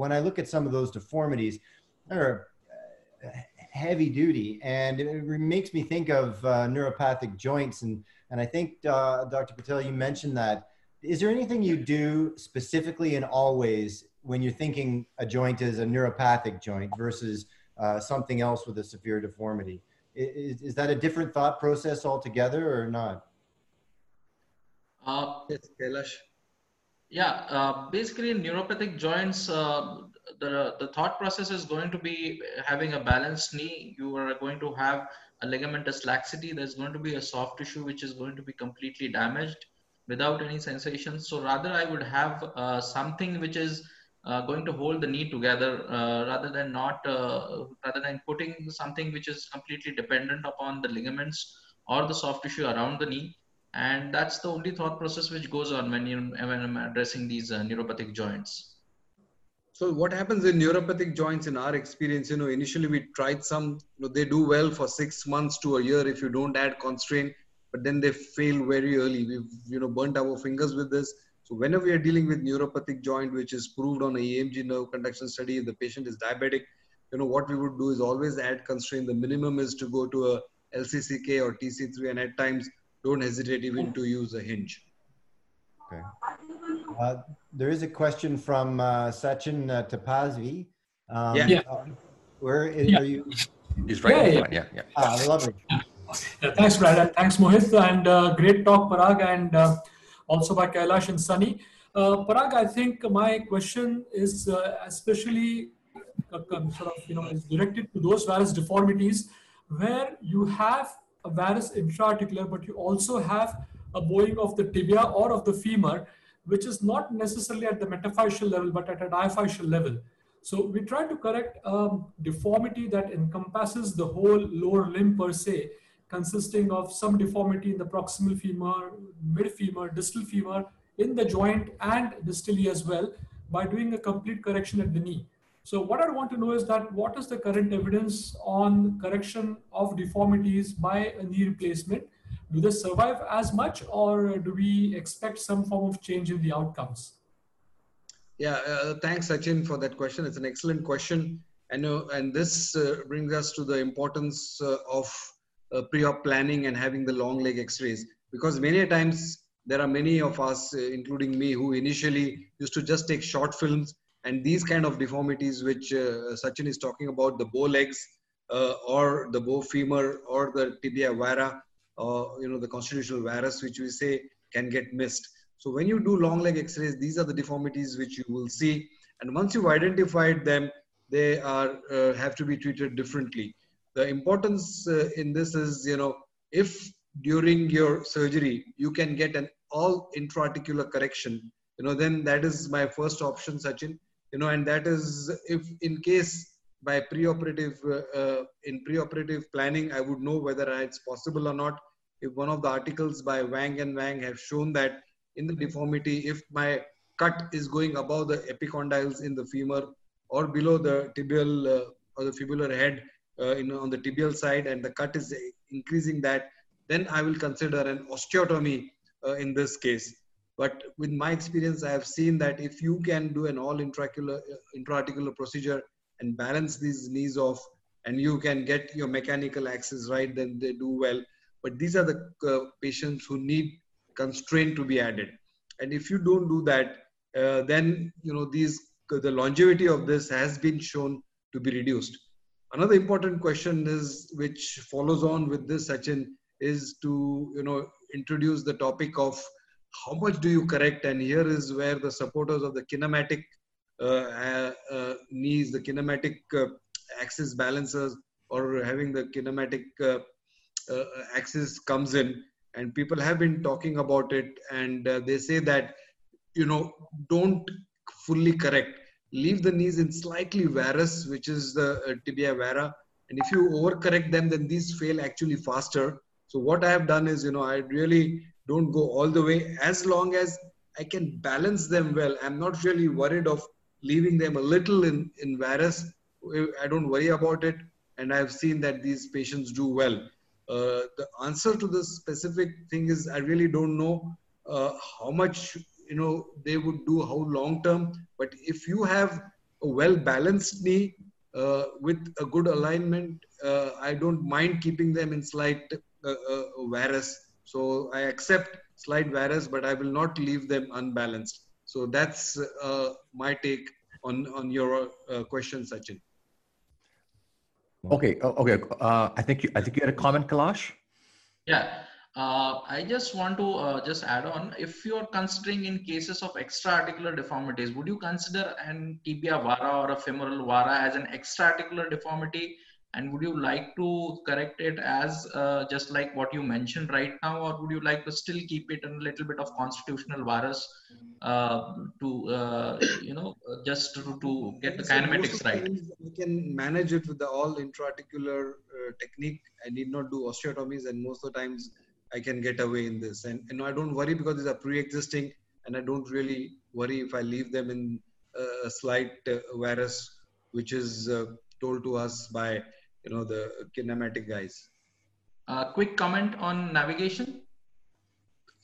when I look at some of those deformities, they're uh, heavy duty, and it makes me think of uh, neuropathic joints. And and I think uh, Dr. Patel, you mentioned that. Is there anything you do specifically and always when you're thinking a joint is a neuropathic joint versus uh, something else with a severe deformity? Is, is that a different thought process altogether or not? Uh, yes, Kailash. Yeah, uh, basically in neuropathic joints, uh, the, the thought process is going to be having a balanced knee. You are going to have a ligamentous laxity. There's going to be a soft tissue which is going to be completely damaged without any sensation. So rather I would have uh, something which is uh, going to hold the knee together uh, rather than not, uh, rather than putting something which is completely dependent upon the ligaments or the soft tissue around the knee and that's the only thought process which goes on when you when I'm addressing these uh, neuropathic joints. So what happens in neuropathic joints in our experience, you know, initially we tried some, you know, they do well for six months to a year if you don't add constraint, but then they fail very early. We've, you know, burnt our fingers with this. So whenever we are dealing with neuropathic joint, which is proved on a EMG nerve conduction study, if the patient is diabetic, you know, what we would do is always add constraint. The minimum is to go to a LCCK or TC3 and at times don't hesitate even to use a hinge. Okay. Uh, there is a question from uh, Sachin uh, Tapasvi. Um, yeah. Uh, where is, yeah. are you? He's right yeah, yeah, yeah. Ah, lovely. Yeah. yeah. thanks, Brad, and thanks, Mohit, and uh, great talk, Parag, and uh, also by Kailash and Sunny. Uh, Parag, I think my question is uh, especially uh, sort of, you know, is directed to those various deformities where you have a varus intra-articular, but you also have a bowing of the tibia or of the femur, which is not necessarily at the metaphyseal level, but at a diaphyseal level. So we try to correct a deformity that encompasses the whole lower limb per se, consisting of some deformity in the proximal femur, mid femur, distal femur, in the joint and distally as well, by doing a complete correction at the knee. So what I want to know is that what is the current evidence on correction of deformities by a knee replacement? Do they survive as much or do we expect some form of change in the outcomes? Yeah, uh, thanks Sachin for that question. It's an excellent question. And, uh, and this uh, brings us to the importance uh, of uh, pre-op planning and having the long leg x-rays because many times there are many of us, uh, including me, who initially used to just take short films and these kind of deformities which uh, Sachin is talking about, the bow legs uh, or the bow femur or the tibia vara, uh, you know, the constitutional varus, which we say can get missed. So when you do long leg x-rays, these are the deformities which you will see. And once you've identified them, they are uh, have to be treated differently. The importance uh, in this is, you know, if during your surgery you can get an all intra-articular correction, you know, then that is my first option, Sachin you know and that is if in case by preoperative uh, uh, in preoperative planning i would know whether it's possible or not. If one of the articles by wang and wang have shown that in the deformity if my cut is going above the epicondyles in the femur or below the tibial uh, or the fibular head uh, in, on the tibial side and the cut is increasing that then i will consider an osteotomy uh, in this case but with my experience, I have seen that if you can do an all intraarticular, intraarticular procedure and balance these knees off, and you can get your mechanical axis right, then they do well. But these are the uh, patients who need constraint to be added. And if you don't do that, uh, then you know these the longevity of this has been shown to be reduced. Another important question is, which follows on with this, Sachin, is to you know introduce the topic of how much do you correct? And here is where the supporters of the kinematic uh, uh, uh knees, the kinematic uh, axis balancers, or having the kinematic uh, uh, axis comes in. And people have been talking about it, and they say that you know don't fully correct. Leave the knees in slightly varus, which is the tibia vara, and if you overcorrect them, then these fail actually faster. So what I have done is, you know, I really don't go all the way as long as I can balance them well. I'm not really worried of leaving them a little in, in varus. I don't worry about it. And I've seen that these patients do well. Uh, the answer to this specific thing is I really don't know uh, how much you know they would do how long term but if you have a well balanced knee uh, with a good alignment, uh, I don't mind keeping them in slight uh, uh, varus. So I accept slight varus, but I will not leave them unbalanced. So that's uh, my take on on your uh, question, Sachin. Okay. Okay. I think you. I think you had a comment, Kailash. Yeah. Uh, I just want to uh, just add on, if you are considering in cases of extra articular deformities, would you consider an tibia vara or a femoral vara as an extra articular deformity? And would you like to correct it as uh, just like what you mentioned right now, or would you like to still keep it in a little bit of constitutional varus uh, to, uh, you know, just to, to get the kinematics right? We can manage it with the all intra-articular technique. I need not do osteotomies, and most of the times I can get away in this. And, and I don't worry because these are pre-existing and I don't really worry if I leave them in a slight uh, varus, which is uh, told to us by, you know, the kinematic guys. Uh, quick comment on navigation.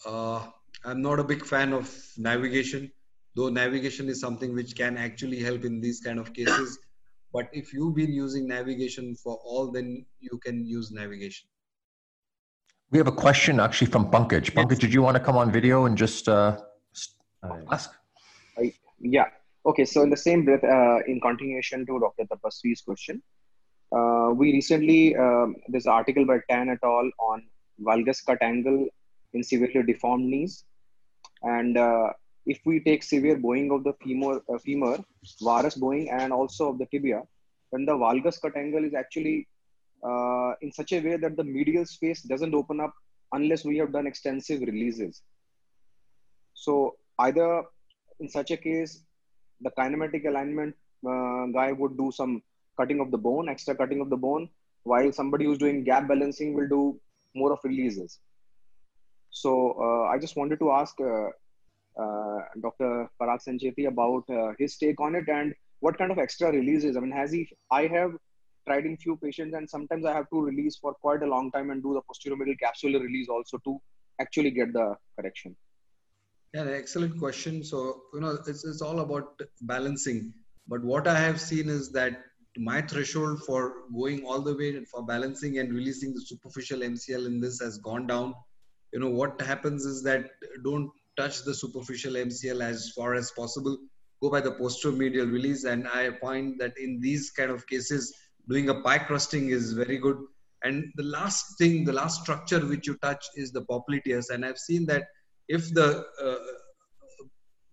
Uh, I'm not a big fan of navigation, though navigation is something which can actually help in these kind of cases. But if you've been using navigation for all, then you can use navigation. We have a question actually from Pankaj. Pankaj, did you want to come on video and just uh, ask? I, yeah. Okay. So in the same breath, uh, in continuation to Dr. Tapasvi's question, uh, we recently um, this article by Tan et al. on valgus cut angle in severely deformed knees, and uh, if we take severe bowing of the femur, uh, femur, varus bowing, and also of the tibia, then the valgus cut angle is actually uh, in such a way that the medial space doesn't open up unless we have done extensive releases. So either in such a case, the kinematic alignment uh, guy would do some cutting of the bone, extra cutting of the bone, while somebody who's doing gap balancing will do more of releases. So uh, I just wanted to ask uh, uh Dr. Parag Sancheti about uh, his take on it and what kind of extra releases. I mean, has he? I have tried in few patients and sometimes i have to release for quite a long time and do the posterior medial capsular release also to actually get the correction yeah excellent question so you know it's, it's all about balancing but what i have seen is that my threshold for going all the way for balancing and releasing the superficial mcl in this has gone down you know what happens is that don't touch the superficial mcl as far as possible go by the posterior medial release and i find that in these kind of cases doing a pie crusting is very good. And the last thing, the last structure which you touch is the popliteus. And I've seen that if the uh,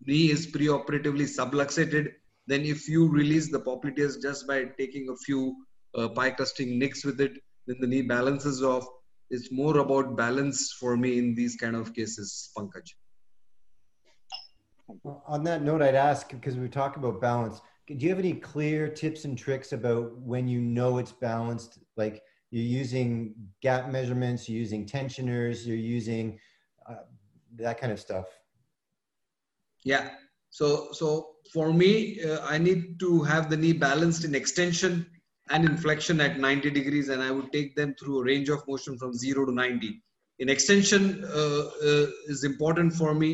knee is preoperatively subluxated, then if you release the popliteus just by taking a few uh, pie crusting nicks with it, then the knee balances off. It's more about balance for me in these kind of cases, Pankaj. On that note, I'd ask because we talk about balance do you have any clear tips and tricks about when you know it's balanced like you're using gap measurements you're using tensioners you're using uh, that kind of stuff yeah so so for me uh, i need to have the knee balanced in extension and in flexion at 90 degrees and i would take them through a range of motion from 0 to 90 in extension uh, uh is important for me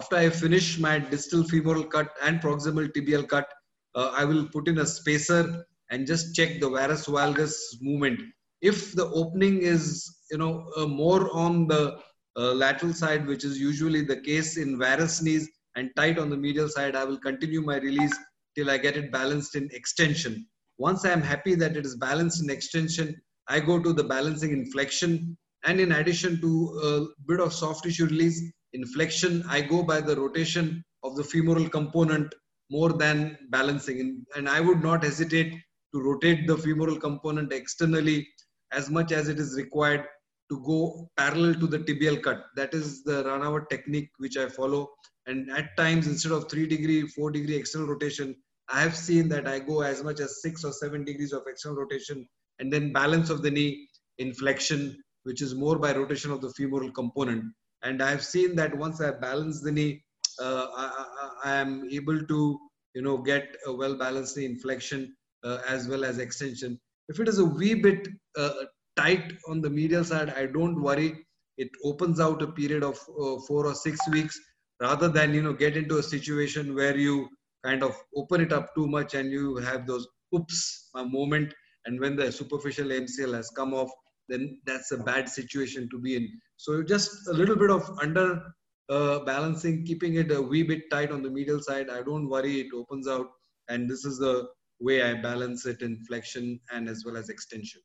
after i finish my distal femoral cut and proximal tibial cut uh, I will put in a spacer and just check the varus valgus movement. If the opening is, you know, uh, more on the uh, lateral side, which is usually the case in varus knees and tight on the medial side, I will continue my release till I get it balanced in extension. Once I am happy that it is balanced in extension, I go to the balancing in flexion. And in addition to a bit of soft tissue release, in flexion, I go by the rotation of the femoral component more than balancing. And I would not hesitate to rotate the femoral component externally as much as it is required to go parallel to the tibial cut. That is the Ranawat technique which I follow. And at times, instead of three degree, four degree external rotation, I have seen that I go as much as six or seven degrees of external rotation and then balance of the knee in flexion, which is more by rotation of the femoral component. And I have seen that once I balance the knee, uh, I, I, am able to you know get a well balanced knee in flexion uh, as well as extension. If it is a wee bit uh, tight on the medial side, I don't worry. It opens out a period of four or six weeks rather than you know get into a situation where you kind of open it up too much and you have those oops moment and when the superficial mcl has come off then that's a bad situation to be in. So just a little bit of under uh, balancing keeping it a wee bit tight on the medial side. I don't worry it opens out and this is the way i balance it in flexion and as well as extension.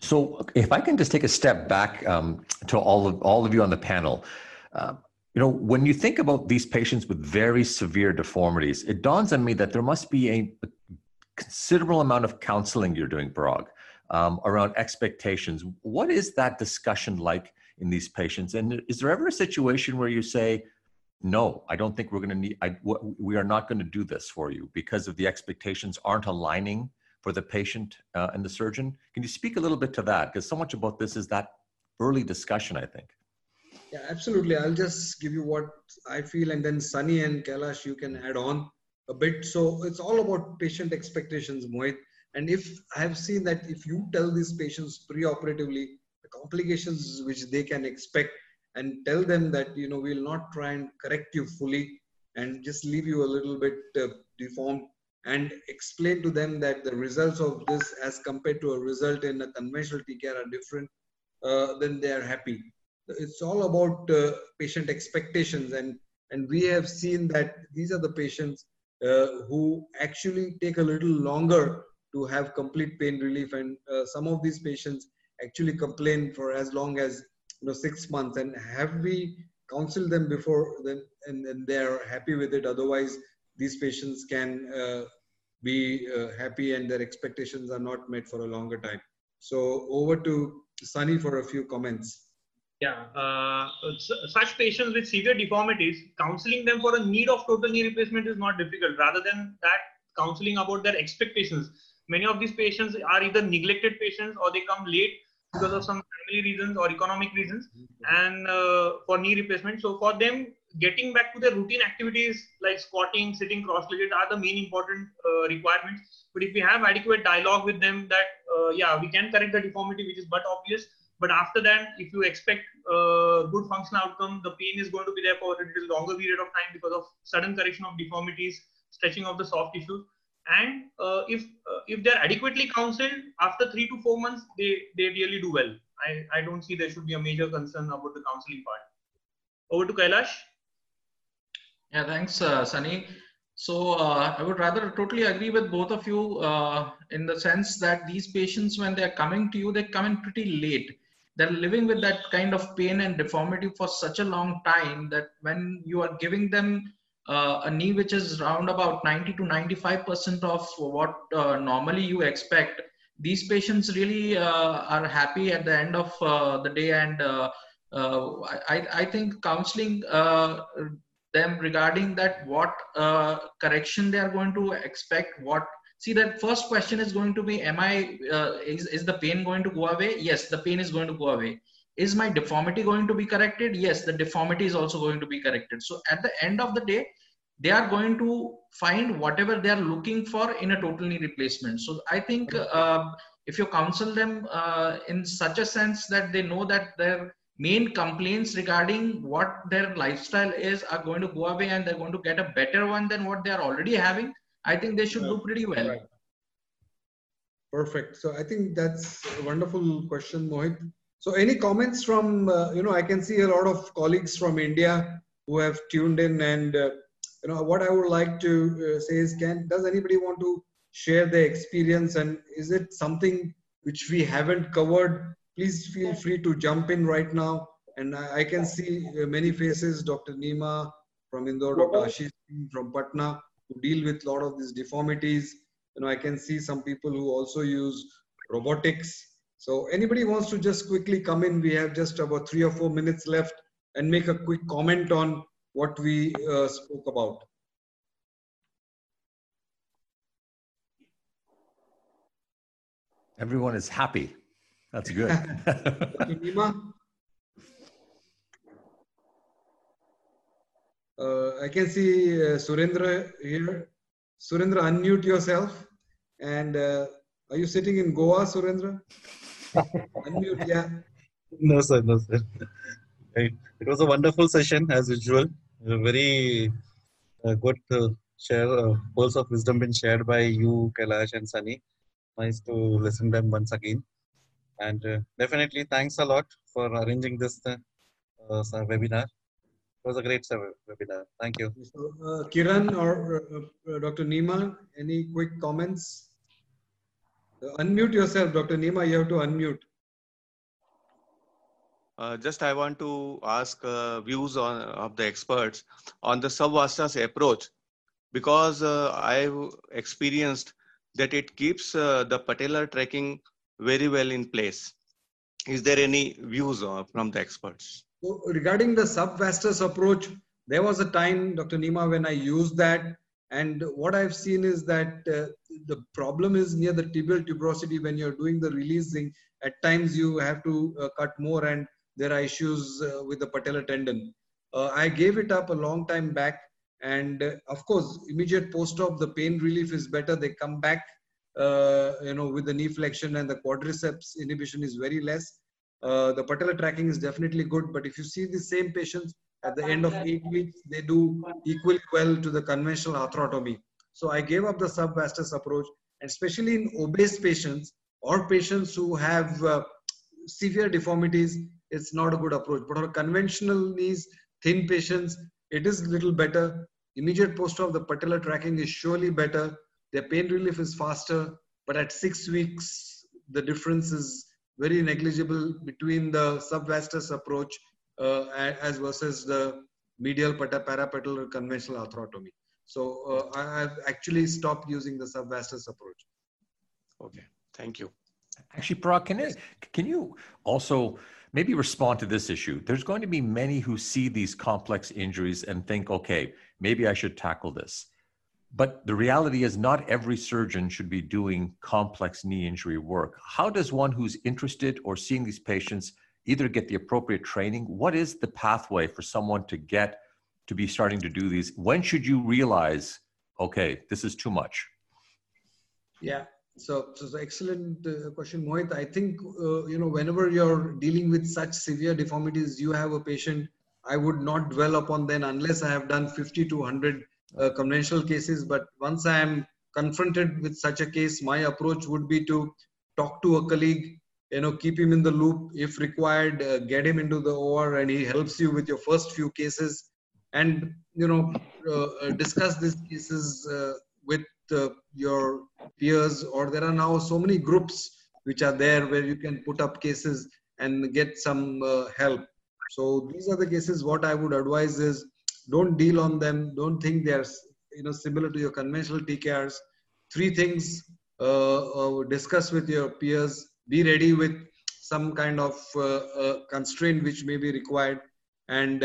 So if i can just take a step back um, to all of all of you on the panel uh, you know, when you think about these patients with very severe deformities, it dawns on me that there must be a, a considerable amount of counseling you're doing, Parag, um, around expectations. What is that discussion like in these patients? And is there ever a situation where you say, no, I don't think we're going to need, I, we are not going to do this for you because of the expectations aren't aligning for the patient uh, and the surgeon. Can you speak a little bit to that? Because so much about this is that early discussion, I think. Yeah, absolutely. I'll just give you what I feel, and then Sunny and Kailash, you can add on a bit. So it's all about patient expectations, Mohit. And if I have seen that if you tell these patients pre-operatively the complications which they can expect, and tell them that you know we'll not try and correct you fully, and just leave you a little bit uh, deformed, and explain to them that the results of this, as compared to a result in a conventional TKR, are different, uh, then they are happy it's all about uh, patient expectations. And and we have seen that these are the patients uh, who actually take a little longer to have complete pain relief. And uh, some of these patients actually complain for as long as you know six months. And have we counseled them before then and, and they're happy with it? Otherwise these patients can uh, be uh, happy and their expectations are not met for a longer time. So over to sunny for a few comments yeah, uh, such patients with severe deformities, counseling them for a need of total knee replacement is not difficult. Rather than that, counseling about their expectations. Many of these patients are either neglected patients or they come late because of some family reasons or economic reasons and uh, for knee replacement. So for them, getting back to their routine activities like squatting, sitting cross-legged are the main important uh, requirements. But if we have adequate dialogue with them that, uh, yeah, we can correct the deformity, which is but obvious, but after that, if you expect a good functional outcome, the pain is going to be there for a little longer period of time because of sudden correction of deformities, stretching of the soft tissues. And uh, if uh, if they're adequately counseled, after three to four months, they, they really do well. I, I don't see there should be a major concern about the counseling part. Over to Kailash. Yeah, thanks, uh, Sunny. So uh, I would rather totally agree with both of you uh, in the sense that these patients, when they're coming to you, they come in pretty late they're living with that kind of pain and deformity for such a long time that when you are giving them uh, a knee which is around about 90 to 95 percent of what uh, normally you expect these patients really uh, are happy at the end of uh, the day and uh, uh, I, I, think counseling them regarding that what correction they are going to expect what see that first question is going to be am i uh, is, is the pain going to go away? Yes the pain is going to go away. Is my deformity going to be corrected? Yes the deformity is also going to be corrected. So at the end of the day they are going to find whatever they are looking for in a total knee replacement. So i think uh, if you counsel them uh, in such a sense that they know that their main complaints regarding what their lifestyle is are going to go away and they're going to get a better one than what they are already having I think they should do pretty well. Right. Perfect. So I think that's a wonderful question, Mohit. So any comments from, uh, you know, I can see a lot of colleagues from India who have tuned in and, uh, you know, what I would like to uh, say is, can, does anybody want to share their experience and is it something which we haven't covered? Please feel free to jump in right now. And I, I can see uh, many faces, Dr. Nima from Indore, Dr. Ashish from Patna who deal with a lot of these deformities. You know, I can see some people who also use robotics. So anybody wants to just quickly come in, we have just about three or four minutes left and make a quick comment on what we uh, spoke about. Everyone is happy. That's good. I can see uh, Surendra here. Surendra, unmute yourself. And uh, are you sitting in Goa, Surendra? unmute, yeah. No, sir, no, sir. It was a wonderful session as usual. A very uh, good uh, share uh, pearls of wisdom been shared by you, Kailash and Sunny. Nice to listen them once again. And uh, definitely thanks a lot for arranging this uh, uh, webinar. It was a great webinar. Thank you. So, uh, Kiran or uh, Dr. Nima, any quick comments? unmute yourself, Dr. Nima. You have to unmute. Uh, just I want to ask uh, views on of the experts on the subvastus approach because uh, I've experienced that it keeps uh, the patellar tracking very well in place. Is there any views from the experts? Regarding the subvastus approach, there was a time, Dr. Nima, when I used that. And what I've seen is that uh, the problem is near the tibial tuberosity when you're doing the releasing. At times you have to uh, cut more and there are issues uh, with the patellar tendon. Uh, I gave it up a long time back and uh, of course immediate post-op the pain relief is better they come back uh, you know with the knee flexion and the quadriceps inhibition is very less uh, the patellar tracking is definitely good but if you see the same patients at the end of eight weeks they do equally well to the conventional arthrotomy so i gave up the subvastus approach and especially in obese patients or patients who have uh, severe deformities it's not a good approach but for conventional knees thin patients it is little better. Immediate post-op, the patellar tracking is surely better. Their pain relief is faster, but at six weeks, the difference is very negligible between the subvastus approach uh, as versus the medial parapatellar conventional arthrotomy. So uh, I, have actually stopped using the subvastus approach. Okay, thank you. Actually, Parag, can, I, can you also maybe respond to this issue. There's going to be many who see these complex injuries and think, okay, maybe I should tackle this. But the reality is, not every surgeon should be doing complex knee injury work. How does one who's interested or seeing these patients either get the appropriate training? What is the pathway for someone to get to be starting to do these? When should you realize, okay, this is too much? Yeah, so, so excellent uh, question, Mohit. I think uh, you know whenever you're dealing with such severe deformities, you have a patient. I would not dwell upon them unless I have done 50 to 100 uh, conventional cases. But once I am confronted with such a case, my approach would be to talk to a colleague. You know, keep him in the loop if required. Uh, get him into the OR, and he helps you with your first few cases. And you know, uh, uh, discuss these cases with uh, your peers or there are now so many groups which are there where you can put up cases and get some uh, help so these are the cases what i would advise is don't deal on them. Don't think they're you know similar to your conventional tkrs three things uh, uh, discuss with your peers. Be ready with some kind of uh, uh, constraint which may be required. And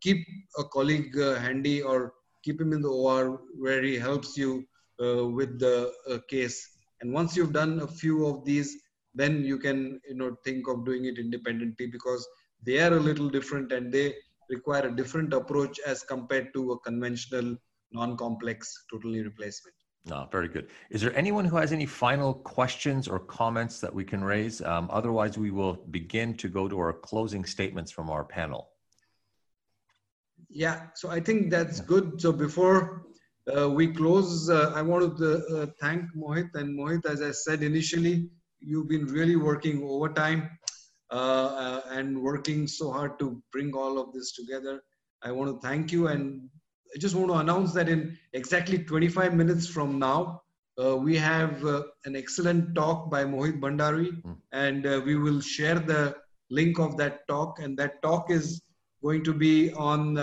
keep a colleague handy or keep him in the or where he helps you uh, with the uh, case. And once you've done a few of these, then you can you know think of doing it independently because they are a little different and they require a different approach as compared to a conventional non-complex total knee replacement. No, very good. Is there anyone who has any final questions or comments that we can raise? Um, otherwise, we will begin to go to our closing statements from our panel. Yeah, so I think that's good. So before uh, we close. Uh, I want to uh, thank Mohit and Mohit. As I said initially, you've been really working overtime and working so hard to bring all of this together. I want to thank you and I just want to announce that in exactly 25 minutes from now, uh, we have uh, an excellent talk by Mohit Bhandari, mm. and uh, we will share the link of that talk. And that talk is going to be on,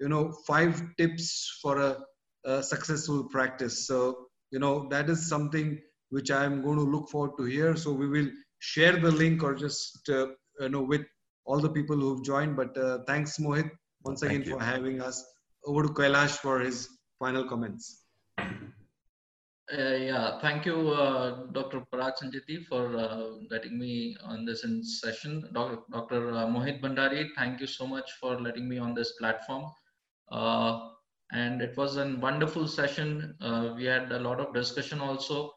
you know, five tips for a uh, successful practice. So, you know, that is something which I'm going to look forward to hear. So we will share the link or just, uh, you know, with all the people who've joined. But uh, thanks, Mohit, once again for having us. Over to Kailash for his final comments. Uh, yeah, thank you, uh, Dr. Parag Sancheti, for uh, letting me on this in session. Dr. Dr. Mohit Bhandari, thank you so much for letting me on this platform and it was a wonderful session. Uh, we had a lot of discussion also,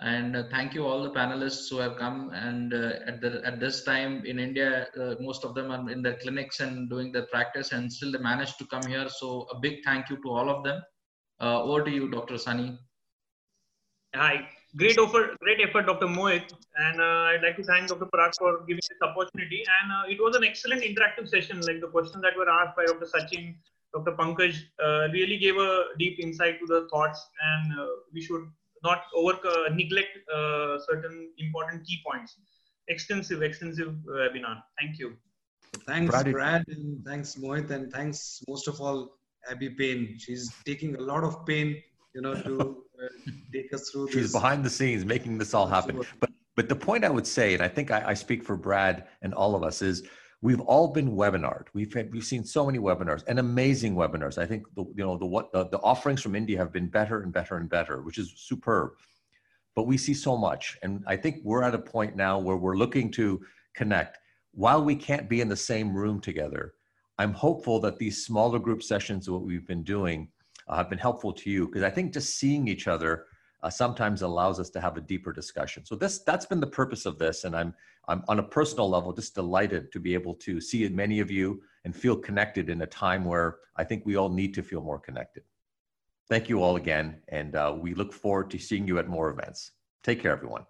and uh, thank you all the panelists who have come. And uh, at the at this time in India, uh, most of them are in their clinics and doing their practice, and still they managed to come here. So a big thank you to all of them. Uh, over to you, Dr. Sunny. Hi, great offer, great effort, Dr. Mohit, and uh, I'd like to thank Dr. Parag for giving this opportunity. And uh, it was an excellent interactive session. Like the questions that were asked by Dr. Sachin, Dr. Pankaj, really gave a deep insight to the thoughts, and we should not over uh, neglect uh, certain important key points. Extensive, extensive webinar. Thank you. Thanks, Brad, Brad and thanks, Mohit, and thanks most of all, Abby Payne. She's taking a lot of pain, you know, to take us through. She's this. behind the scenes making this all happen. But but the point I would say, and I think I, I speak for Brad and all of us, is we've all been webinared. We've had, we've seen so many webinars and amazing webinars. I think the, you know the what the, the offerings from India have been better and better and better, which is superb. But we see so much, and I think we're at a point now where we're looking to connect. While we can't be in the same room together, I'm hopeful that these smaller group sessions, what we've been doing, uh, have been helpful to you because I think just seeing each other uh, sometimes allows us to have a deeper discussion. So this that's been the purpose of this, and I'm I'm on a personal level just delighted to be able to see many of you and feel connected in a time where I think we all need to feel more connected. Thank you all again, and uh, we look forward to seeing you at more events. Take care, everyone.